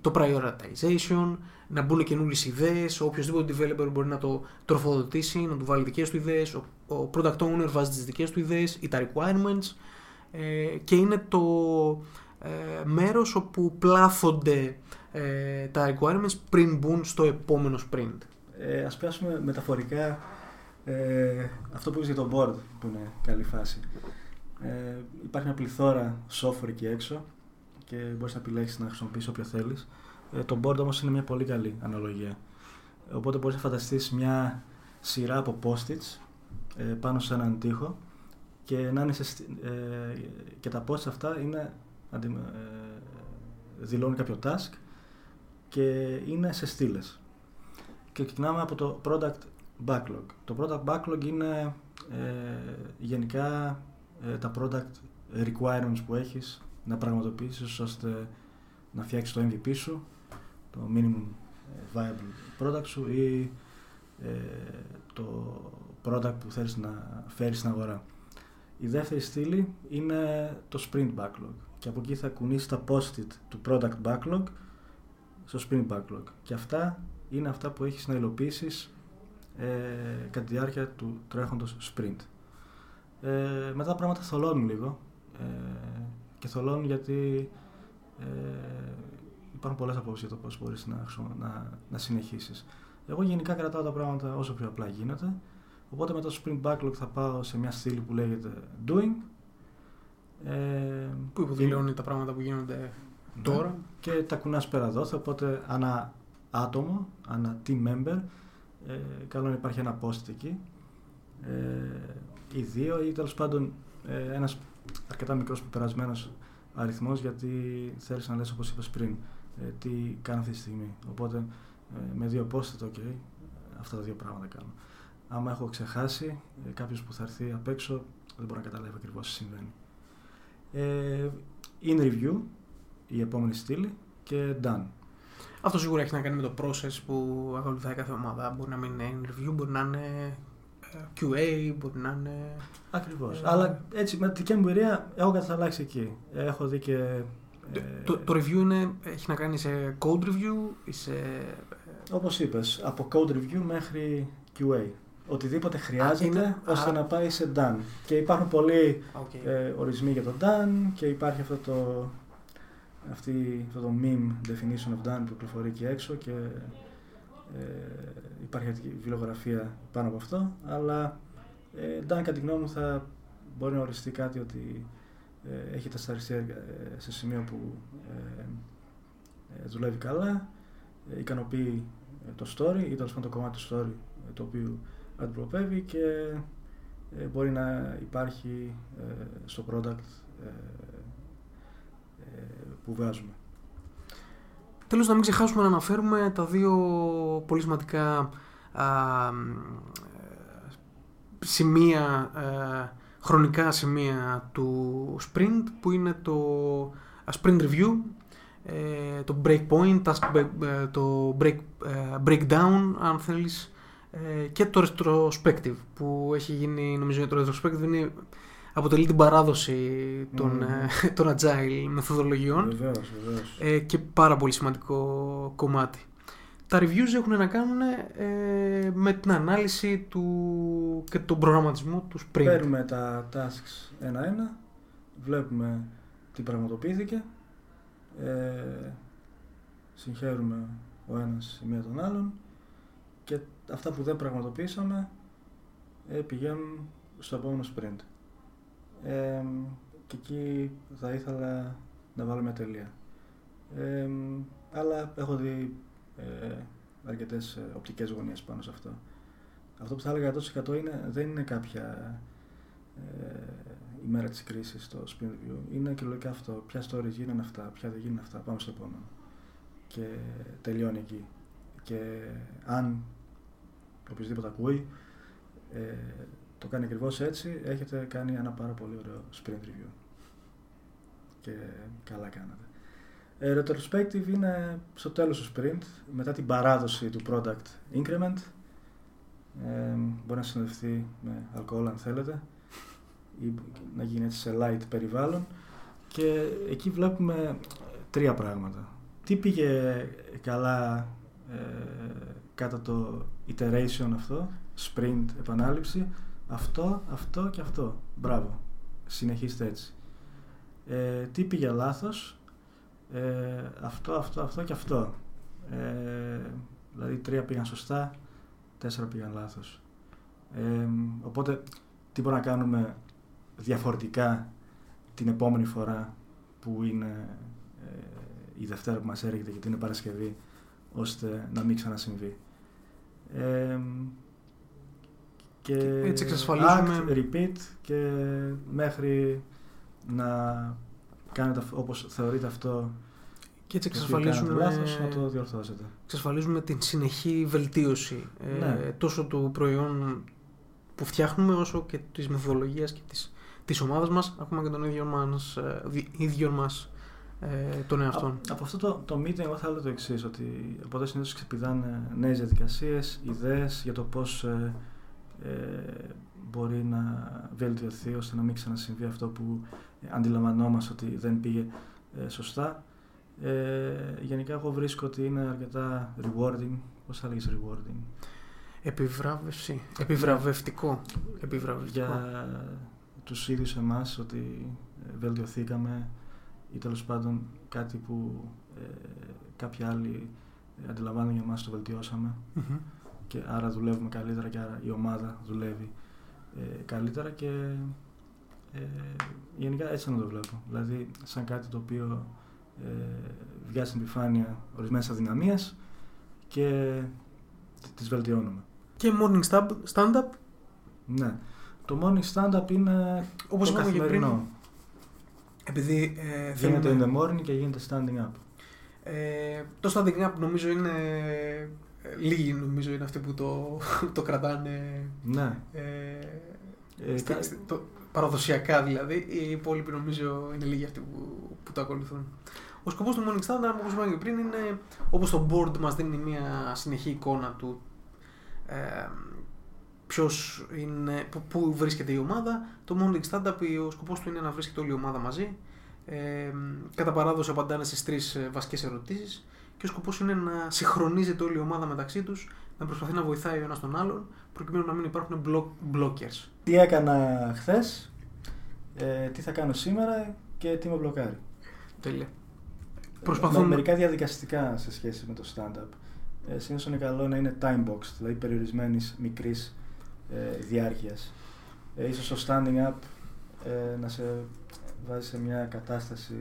Speaker 3: το prioritization, να μπουν καινούριες ιδέες. Οποιοδήποτε developer μπορεί να το τροφοδοτήσει, να του βάλει δικές του ιδέες. Ο, ο product owner βάζει τις δικές του ιδέες ή τα requirements. Ε, και είναι το ε, μέρος όπου πλάθονται ε, τα requirements πριν μπουν στο επόμενο sprint.
Speaker 1: Ε, ας πιάσουμε μεταφορικά ε, αυτό που είπες για το board που είναι καλή φάση. Ε, υπάρχει μια πληθώρα software εκεί έξω και μπορείς να επιλέξεις να χρησιμοποιήσεις όποιο θέλεις. Ε, το board όμως είναι μια πολύ καλή αναλογία. Οπότε μπορείς να φανταστείς μια σειρά από post-its ε, πάνω σε έναν τοίχο και, να είναι σε, ε, και τα post αυτά είναι, ε, δηλώνουν κάποιο task και είναι σε στήλες. Και ξεκινάμε από το product backlog. Το product backlog είναι ε, γενικά ε, τα product requirements που έχεις να πραγματοποιήσεις ώστε να φτιάξεις το MVP σου, το minimum viable product σου ή το product που θέλεις να φέρεις στην αγορά. Η δεύτερη στήλη είναι το sprint backlog και από εκεί θα κουνήσεις τα post-it του product backlog στο sprint backlog και αυτά είναι αυτά που έχεις να υλοποιήσεις ε, κατά τη διάρκεια του τρέχοντος sprint. Ε, μετά τα πράγματα θολώνουν λίγο ε, και θολώνουν γιατί ε, υπάρχουν πολλές απόψεις για το πώς μπορείς να, να, να συνεχίσεις. Εγώ γενικά κρατάω τα πράγματα όσο πιο απλά γίνεται Οπότε με το sprint backlog θα πάω σε μια στήλη που λέγεται doing.
Speaker 3: Ε, που υποδηλώνει τα πράγματα που γίνονται ναι, τώρα.
Speaker 1: Και τα κουνάς πέρα εδώ, οπότε ανά άτομο, ανά team member, ε, καλό να υπάρχει ένα post εκεί. Ε, ή δύο ή τέλος πάντων ε, ένας αρκετά μικρός περασμένος αριθμός γιατί θέλεις να λες όπως είπες πριν ε, τι κάνω αυτή τη στιγμή. Οπότε ε, με δύο post ok, αυτά τα δύο πράγματα κάνω άμα έχω ξεχάσει ε, κάποιος που θα έρθει απ' έξω, δεν μπορεί να καταλάβει ακριβώς τι συμβαίνει. Ε, in review, η επόμενη στήλη και done.
Speaker 3: Αυτό σίγουρα έχει να κάνει με το process που ακολουθάει κάθε ομάδα. Μπορεί να μην είναι in review, μπορεί να είναι ε, QA, μπορεί να είναι.
Speaker 1: Ακριβώς. Ε, Αλλά έτσι με τη δική μου εμπειρία έχω καταλάξει εκεί. Έχω δει και.
Speaker 3: Ε, το, το, review είναι, έχει να κάνει σε code review ή σε.
Speaker 1: Όπως είπες, από code review μέχρι QA οτιδήποτε χρειάζεται είναι, ώστε να πάει σε done. Και υπάρχουν πολλοί okay. ε, ορισμοί για το done και υπάρχει αυτό το, αυτή, αυτό το meme definition of done που κυκλοφορεί εκεί έξω και ε, υπάρχει βιβλιογραφία πάνω από αυτό, αλλά ε, done κατά τη γνώμη μου θα μπορεί να οριστεί κάτι ότι ε, έχει τα σταριστεί ε, σε σημείο που ε, ε, δουλεύει καλά, ικανοποιεί το story ή τέλος πάντων το κομμάτι του story το οποίο αντιπροπεύει και ε, μπορεί να υπάρχει ε, στο product ε, που βγάζουμε.
Speaker 3: Τέλος να μην ξεχάσουμε να αναφέρουμε τα δύο πολύ σημαντικά σημεία, χρονικά σημεία του sprint που είναι το sprint review, το breakpoint, το break, breakdown αν θέλεις ε, και το retrospective που έχει γίνει, νομίζω το retrospective είναι, αποτελεί την παράδοση των, mm. των agile μεθοδολογιών
Speaker 1: βεβαίως, βεβαίως.
Speaker 3: Ε, και πάρα πολύ σημαντικό κομμάτι. Τα reviews έχουν να κάνουν ε, με την ανάλυση του και τον προγραμματισμό τους sprint.
Speaker 1: Παίρνουμε τα tasks ένα-ένα, βλέπουμε τι πραγματοποιήθηκε, ε, συγχαίρουμε ο ένας ή μία τον άλλον και αυτά που δεν πραγματοποιήσαμε ε, πηγαίνουν στο επόμενο sprint. Ε, και εκεί θα ήθελα να βάλω μια τελεία. Ε, αλλά έχω δει ε, αρκετές ε, οπτικές γωνίες πάνω σε αυτό. Αυτό που θα έλεγα 100% είναι, δεν είναι κάποια ε, μέρα της κρίσης στο sprint review είναι κυριολεκτικά αυτό. Ποια stories γίνανε αυτά, ποια δεν γίνανε αυτά, πάμε στο επόμενο. Και τελειώνει εκεί. Και αν οποιοδήποτε ακούει, ε, το κάνει ακριβώς έτσι, έχετε κάνει ένα πάρα πολύ ωραίο sprint review. Και καλά κάνατε. Ε, retrospective είναι στο τέλος του sprint, μετά την παράδοση του product increment. Ε, μπορεί να συνοδευτεί με αλκοόλ αν θέλετε ή να γίνει έτσι σε light περιβάλλον και εκεί βλέπουμε τρία πράγματα. Τι πήγε καλά ε, κατά το iteration αυτό, sprint, επανάληψη, αυτό, αυτό και αυτό. Μπράβο. Συνεχίστε έτσι. Ε, τι πήγε λάθος, ε, αυτό, αυτό, αυτό και αυτό. Ε, δηλαδή τρία πήγαν σωστά, τέσσερα πήγαν λάθος. Ε, οπότε τι μπορούμε να κάνουμε διαφορετικά την επόμενη φορά που είναι ε, η Δευτέρα που μας έρχεται γιατί είναι Παρασκευή ώστε να μην ξανασυμβεί. Ε,
Speaker 3: και έτσι εξασφαλίζουμε...
Speaker 1: Act, repeat και μέχρι να κάνετε όπως θεωρείτε αυτό
Speaker 3: και έτσι εξασφαλίζουμε,
Speaker 1: λάθος, να το διορθώσετε.
Speaker 3: εξασφαλίζουμε την συνεχή βελτίωση ε, ναι. τόσο του προϊόν που φτιάχνουμε όσο και της μεθοδολογίας και της, της ομάδας μας ακόμα και τον ίδιο μας, ε, ίδιο μας ε, των εαυτών.
Speaker 1: από αυτό το, το meeting εγώ θα έλεγα το εξής ότι οπότε συνήθως ξεπηδάνε νέες διαδικασίες, ιδέες για το πώς ε, ε, μπορεί να βελτιωθεί ώστε να μην ξανασυμβεί αυτό που αντιλαμβανόμαστε ότι δεν πήγε ε, σωστά. Ε, γενικά εγώ βρίσκω ότι είναι αρκετά rewarding. Πώς θα λέγεις rewarding?
Speaker 3: Επιβράβευση. Επιβραβευτικό. Επιβραβευτικό.
Speaker 1: Για τους ίδιους εμάς ότι ε, βελτιωθήκαμε ή τέλος πάντων κάτι που ε, κάποιοι άλλοι αντιλαμβάνουν για μας το βελτιωσαμε και άρα δουλεύουμε καλύτερα και άρα η ομάδα δουλεύει ε, καλύτερα και ε, γενικά έτσι να το βλέπω. Δηλαδή σαν κάτι το οποίο ε, βγάζει στην επιφάνεια ορισμένες αδυναμίες και τις βελτιώνουμε.
Speaker 3: Και morning stand-up;
Speaker 1: Ναι. Το morning stand-up είναι Όπως το καθημερινό.
Speaker 3: Επειδή ε,
Speaker 1: γίνεται in the morning και γίνεται standing up.
Speaker 3: Ε, το standing up νομίζω είναι λίγοι νομίζω είναι αυτοί που το, το κρατάνε
Speaker 1: ναι.
Speaker 3: ε, ε, το, παραδοσιακά δηλαδή. Οι υπόλοιποι νομίζω είναι λίγοι αυτοί που, που το ακολουθούν. Ο σκοπός του Morning Standard, όπως είπαμε και πριν, είναι όπως το board μας δίνει μια συνεχή εικόνα του ε, ποιος είναι, πού βρίσκεται η ομάδα. Το Morning Stand-up, ο σκοπός του είναι να βρίσκεται όλη η ομάδα μαζί. Ε, κατά παράδοση απαντάνε στις τρεις ε, βασικές ερωτήσεις και ο σκοπός είναι να συγχρονίζεται όλη η ομάδα μεταξύ τους, να προσπαθεί να βοηθάει ο ένας τον άλλον, προκειμένου να μην υπάρχουν blockers.
Speaker 1: Τι έκανα χθες, ε, τι θα κάνω σήμερα και τι με μπλοκάρει.
Speaker 3: Τέλεια.
Speaker 1: Προσπαθούμε... Με μερικά διαδικαστικά σε σχέση με το stand-up. Ε, Συνήθως είναι καλό να είναι time box, δηλαδή περιορισμένης μικρής ε, διάρκειας. Ε, ίσως το standing up ε, να σε βάζει σε μια κατάσταση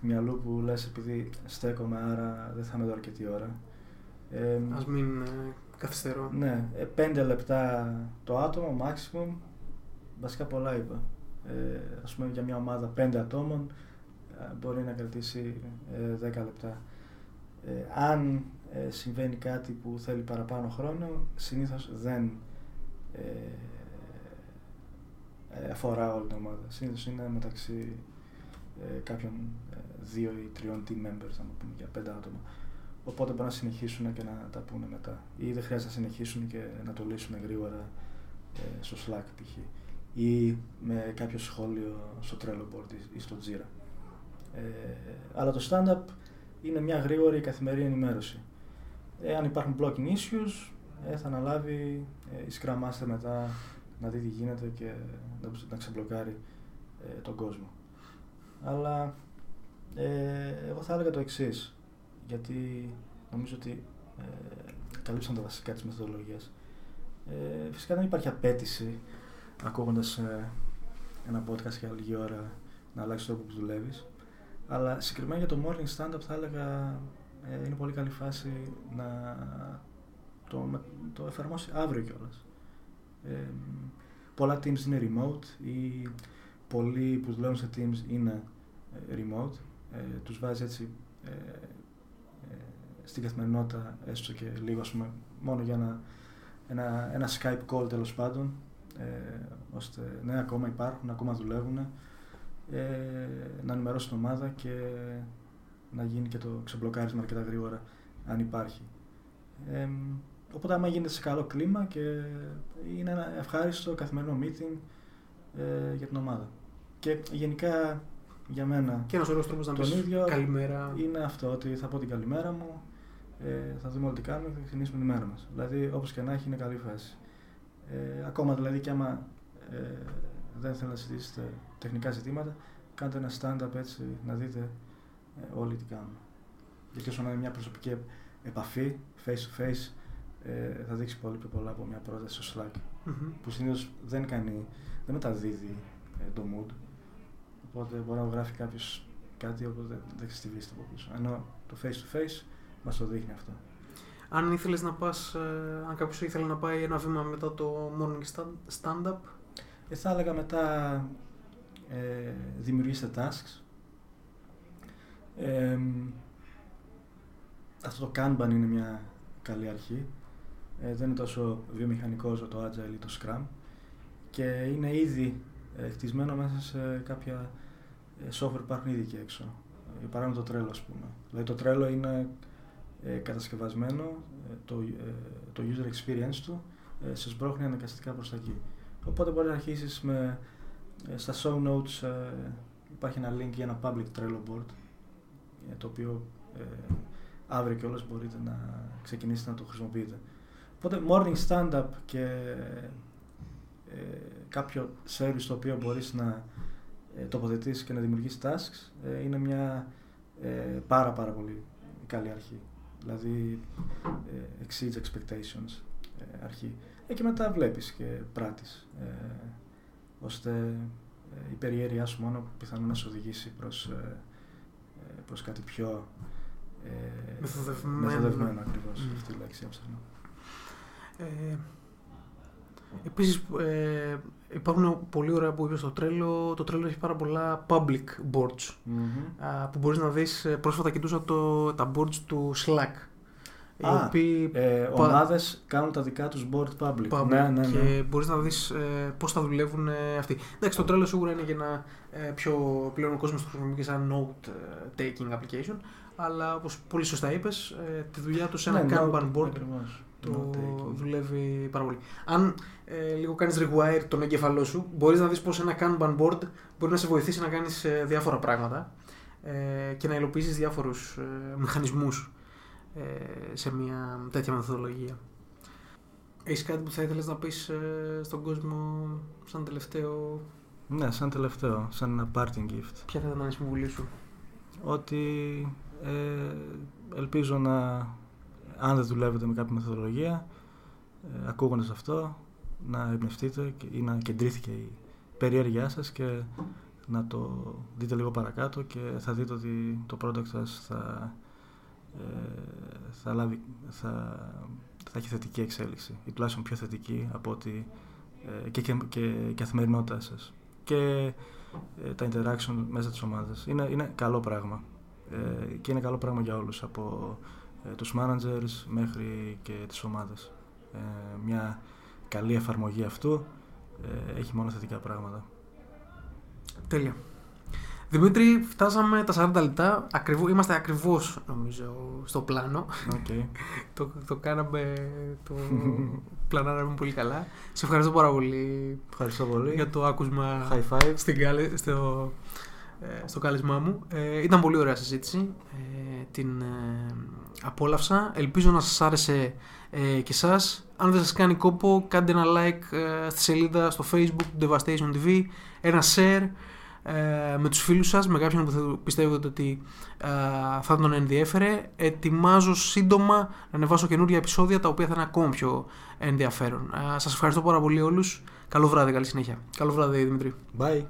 Speaker 1: μυαλού που λες επειδή στέκομαι άρα δεν θα είμαι εδώ αρκετή ώρα.
Speaker 3: Ε, Ας μην ε, καθυστερώ.
Speaker 1: Ναι, ε, πέντε λεπτά το άτομο, maximum, βασικά πολλά είπα. Ε, ας πούμε για μια ομάδα πέντε ατόμων ε, μπορεί να κρατήσει ε, 10 λεπτά. Ε, αν ε, συμβαίνει κάτι που θέλει παραπάνω χρόνο, συνήθως δεν αφορά όλη την ομάδα. Συνήθως είναι μεταξύ κάποιων δύο ή τριών team members, να πούμε, για πέντε άτομα. Οπότε μπορούν να συνεχίσουν και να τα πούνε μετά. Ή δεν χρειάζεται να συνεχίσουν και να το λύσουν γρήγορα ε, στο Slack π.χ. ή με κάποιο σχόλιο στο Trello board ή στο Jira. Ε, αλλά το stand-up είναι μια γρήγορη καθημερινή ενημέρωση. Ε, αν υπάρχουν blocking issues, ε, θα αναλάβει ε, η Scrum Master μετά να δει τι γίνεται και να, να ξεμπλοκάρει ε, τον κόσμο. Αλλά ε, εγώ θα έλεγα το εξής. Γιατί νομίζω ότι ε, καλύψαν τα βασικά της μεθοδολογίας. Ε, φυσικά δεν υπάρχει απέτηση ακούγοντας ε, ένα podcast για λίγη ώρα να αλλάξεις τον τρόπο που δουλεύεις. Αλλά συγκεκριμένα για το morning stand-up θα έλεγα ε, είναι πολύ καλή φάση να το, το εφαρμόσει αύριο κιόλας. Ε, πολλά teams είναι remote ή πολλοί που δουλεύουν σε Teams είναι ε, remote. Ε, τους βάζει έτσι ε, ε, στην καθημερινότητα έστω και λίγο ας πούμε, μόνο για ένα, ένα, ένα Skype call τέλος πάντων ε, ώστε ναι ακόμα υπάρχουν, ακόμα δουλεύουν ε, να ενημερώσει την ομάδα και να γίνει και το ξεμπλοκάρισμα αρκετά γρήγορα αν υπάρχει. Ε, οπότε άμα γίνεται σε καλό κλίμα και είναι ένα ευχάριστο καθημερινό meeting ε, για την ομάδα. Και γενικά για μένα
Speaker 3: Και ένας ωραίος τρόπος να
Speaker 1: τον
Speaker 3: πεις
Speaker 1: ίδιο
Speaker 3: καλημέρα.
Speaker 1: είναι αυτό ότι θα πω την καλημέρα μου, ε, θα δούμε όλοι τι κάνουμε και θα ξεκινήσουμε την ημέρα μας. Δηλαδή όπως και να έχει είναι καλή φάση. Ε, ακόμα δηλαδή και άμα ε, δεν θέλετε να συζητήσετε τεχνικά ζητήματα, κάντε ένα stand-up έτσι να δείτε ε, όλοι τι κάνουν. Γιατί όσο να είναι μια προσωπική επαφή, face to face, ε, θα δείξει πολύ πιο πολλά από μια πρόταση στο Slack.
Speaker 3: Μμμ.
Speaker 1: Που συνήθως δεν κάνει, δεν μεταδίδει ε, το mood. Οπότε μπορεί να γράφει κάποιος κάτι, οπότε δεν, δεν ξεστιβίζεται από πίσω. Ενώ το face to face μας το δείχνει αυτό.
Speaker 3: Αν ήθελες να πας, ε, αν κάποιος ήθελε να πάει ένα βήμα μετά το morning stand- stand-up,
Speaker 1: Ε, θα έλεγα μετά ε, δημιουργήστε tasks. Ε, αυτό το Kanban είναι μια καλή αρχή. Ε, δεν είναι τόσο βιομηχανικό όσο το Agile ή το Scrum και είναι ήδη ε, χτισμένο μέσα σε κάποια ε, software που υπάρχουν ήδη εκεί έξω. Ε, Για παράδειγμα το Trello ας πούμε. Δηλαδή το Trello είναι ε, κατασκευασμένο, ε, το, ε, το user experience του ε, σε σμπρώχνει αναγκαστικά προς τα εκεί. Οπότε μπορεί να αρχίσεις με, ε, στα show notes ε, υπάρχει ένα link για ένα public Trello board ε, το οποίο ε, αύριο κιόλας μπορείτε να ξεκινήσετε να το χρησιμοποιείτε. Οπότε morning stand-up και ε, κάποιο service το οποίο μπορείς να ε, τοποθετήσεις και να δημιουργήσεις tasks ε, είναι μια ε, πάρα πάρα πολύ καλή αρχή. Δηλαδή ε, exceeds expectations ε, αρχή. Ε, και μετά βλέπεις και πράττεις ε, ώστε ε, η περιέργειά σου μόνο πιθανόν να σε οδηγήσει προς, ε, ε, προς κάτι πιο ε,
Speaker 3: Μεθοδευμένο.
Speaker 1: μεθοδευμένο ακριβώς
Speaker 3: Μμ.
Speaker 1: αυτή η λέξη έψαχνα.
Speaker 3: Ε, επίσης ε, υπάρχουν πολύ ωραία που είπες στο Trello. Το Trello έχει πάρα πολλά public boards α, που μπορείς να δεις. ε, Πρόσφατα κοιτούσα το, τα boards του Slack. Οι
Speaker 1: Α,
Speaker 3: οποίοι
Speaker 1: Ε,
Speaker 3: πα-
Speaker 1: ομάδες κάνουν τα δικά τους board public.
Speaker 3: public
Speaker 1: Ναι, ναι, ναι.
Speaker 3: και μπορείς να δεις ε, πώς θα δουλεύουν ε, αυτοί. Εντάξει, το Trello σίγουρα είναι για ένα ε, πιο πλέον ο κόσμος το χρησιμοποιεί και σαν note ε, taking application αλλά όπως πολύ σωστά είπες, ε, τη δουλειά τους σε ένα
Speaker 1: Ναι,
Speaker 3: Kanban
Speaker 1: note,
Speaker 3: board
Speaker 1: ακριβώς.
Speaker 3: Το
Speaker 1: Note taking.
Speaker 3: δουλεύει πάρα πολύ. Αν ε, λίγο κάνεις rewire τον εγκεφαλό σου, μπορείς να δεις πως ένα Kanban board μπορεί να σε βοηθήσει να κάνεις ε, διάφορα πράγματα ε, και να υλοποιήσεις διάφορους ε, μηχανισμούς ε, σε μια τέτοια μεθοδολογία. Έχεις κάτι που θα ήθελες να πεις ε, στον κόσμο σαν τελευταίο,
Speaker 1: Ναι, σαν τελευταίο, σαν ένα parting gift.
Speaker 3: ποια θα ήταν η συμβουλή σου;
Speaker 1: Ότι ε, ελπίζω να, αν δεν δουλεύετε με κάποια μεθοδολογία, ε, ακούγοντας αυτό, να εμπνευστείτε και- ή να κεντρήθηκε η περιέργειά σας και να το δείτε λίγο παρακάτω και θα δείτε ότι το product σας θα, ε, θα, λάβει, θα, θα έχει θετική εξέλιξη ή τουλάχιστον πιο θετική από ότι ε, και, και, και η καθημερινότητά σας και ε, τα interaction μέσα της ομάδας. Είναι, είναι καλό πράγμα ε, και είναι καλό πράγμα για όλους από ε, τους managers μέχρι και τις ομάδες. Ε, μια καλή εφαρμογή αυτού ε, έχει μόνο θετικά πράγματα.
Speaker 3: Τέλεια. Δημήτρη, φτάσαμε τα 40 λεπτά. Ακριβώς, είμαστε ακριβώς, νομίζω, στο πλάνο.
Speaker 1: Okay.
Speaker 3: το, το κάναμε, το πλανάραμε πολύ καλά. Σε ευχαριστώ πάρα πολύ
Speaker 1: Ευχαριστώ πολύ.
Speaker 3: για το άκουσμα
Speaker 1: High five.
Speaker 3: στην κάλε, στο, ε, στο κάλεσμά μου. Ε, ήταν πολύ ωραία συζήτηση. Ε, την ε, απόλαυσα. Ελπίζω να σας άρεσε ε, και εσάς. Αν δεν σας κάνει κόπο, κάντε ένα like ε, στη σελίδα στο facebook του Devastation TV, ένα share ε, με τους φίλους σας, με κάποιον που θα- πιστεύετε ότι ε, θα τον ενδιέφερε. Ετοιμάζω σύντομα να ανεβάσω καινούργια επεισόδια τα οποία θα είναι ακόμα πιο ενδιαφέρον. Ε, σας ευχαριστώ πάρα πολύ όλους. Καλό βράδυ, καλή συνέχεια. Καλό βράδυ, Δημήτρη.
Speaker 1: Bye.